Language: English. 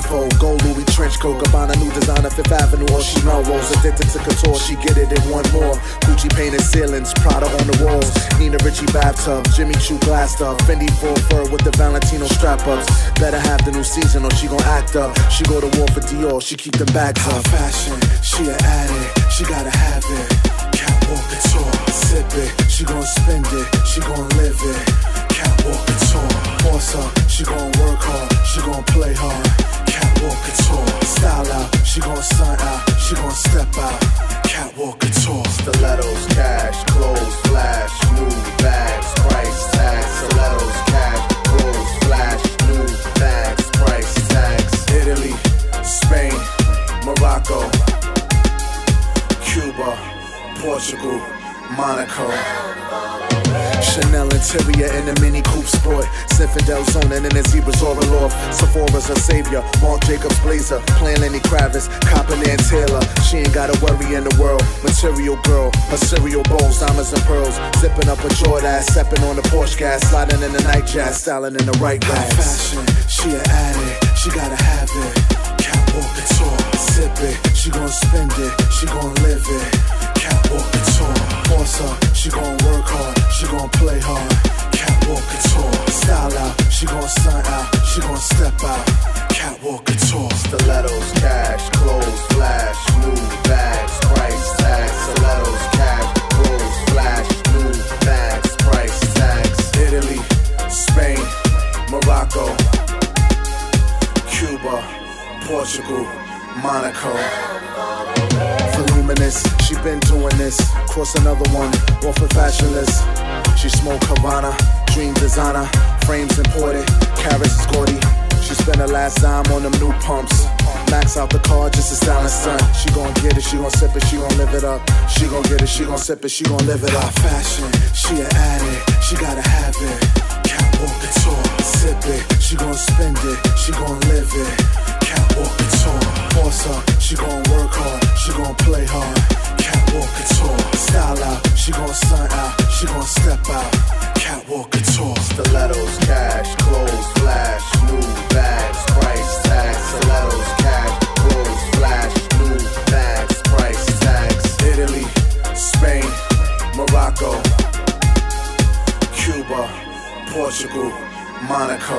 info. Gold Louis trench coat, Gabbana new designer, Fifth Avenue. All she Melrose, addicted to couture. She get it in one more. Gucci painted ceilings, Prada on the walls. Nina Ricci bathtub, Jimmy Choo glass stuff. Fendi full fur with the Valentino strap ups. Better have the new season or she gon' act up. She go to war for Dior, she keep them back up. Fashion, she an addict, she gotta have it. Catwalk couture, sip it, she gon' spend it, she gon' live it. Catwalk couture, up, she gon' work hard, she gon' play hard. Catwalk couture, style out, she gon' sign out, she gon' step out. Catwalk couture, stilettos, cash, clothes, flash, new bags, price tag, stilettos, cash, clothes, flash, new bags, price tags. Italy, Spain, Morocco, Cuba, Portugal, Monaco. Chanel interior in a mini coupe sport. Zinfandel zoning in a zebras or aloft. Sephora's a savior. Marc Jacobs blazer. Plain Lenny Kravitz. Copping Ann Taylor. She ain't got a worry in the world. Material girl. Her cereal bowls, diamonds and pearls. Zipping up a Jordan. Stepping on the Porsche gas. Sliding in the night jazz. Styling in the right gas. Fashion. She an addict. She gotta have it. Catwalk couture. Sip it. She gon' spend it. She gon' live it. Catwalk couture. Boss up. She gon' work hard. She gon' play hard. Catwalk couture. Style out. She gon' stunt out. She gon' step out. Catwalk couture. Stilettos, cash, clothes, flash, new bags, price tags. Stilettos, cash, clothes, flash, new bags, price tags. Italy, Spain, Morocco, Cuba, Portugal, Monaco. She been doing this. Cross another one, off a fashionless. She smoke Havana, dream designer, frames imported, carrots is gaudy. She spent her last dime on them new pumps. Max out the car just a styling stunt. She gon' get it, she gon' sip it, she gon' live it up. She gon' get it, she gon' sip it, she gon' live it up. Fashion, she an addict, she gotta have it. Catwalk couture, sip it, she gon' spend it, she gon' live it. Catwalk couture. Boss her, she gon' work hard, she gon' play hard. Catwalk couture. Style out, she gon' sign out, she gon' step out. Catwalk couture. Stilettos, cash, clothes, flash, new bags, price tags. Stilettos, cash, clothes, flash, new bags, price tags. Italy, Spain, Morocco, Cuba, Portugal, Monaco.